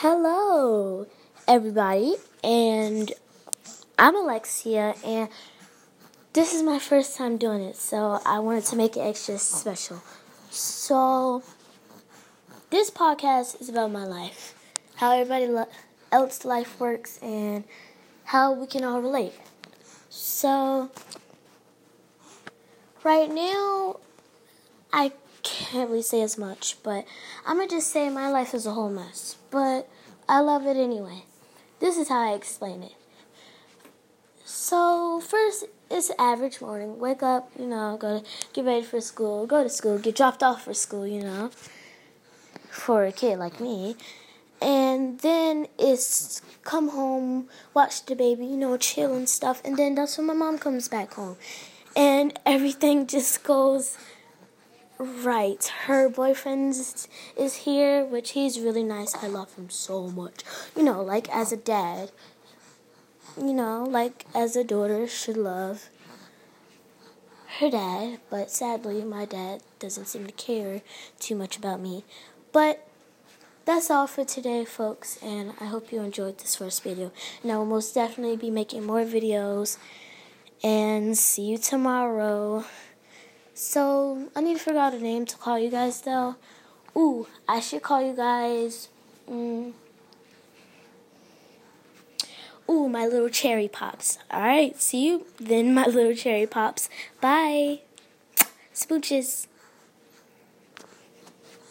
Hello, everybody, and I'm Alexia, and this is my first time doing it, so I wanted to make it extra special. So, this podcast is about my life, how everybody lo- else life works, and how we can all relate. So, right now, can't really say as much, but I'm gonna just say my life is a whole mess. But I love it anyway. This is how I explain it. So first, it's average morning. Wake up, you know, go to, get ready for school, go to school, get dropped off for school, you know, for a kid like me. And then it's come home, watch the baby, you know, chill and stuff. And then that's when my mom comes back home. And everything just goes Right. Her boyfriend is here, which he's really nice. I love him so much. You know, like as a dad. You know, like as a daughter should love her dad, but sadly my dad doesn't seem to care too much about me. But that's all for today, folks, and I hope you enjoyed this first video. And I will most definitely be making more videos. And see you tomorrow. So, I need to figure out a name to call you guys though. Ooh, I should call you guys. Mm, ooh, my little cherry pops. Alright, see you then, my little cherry pops. Bye. Spooches.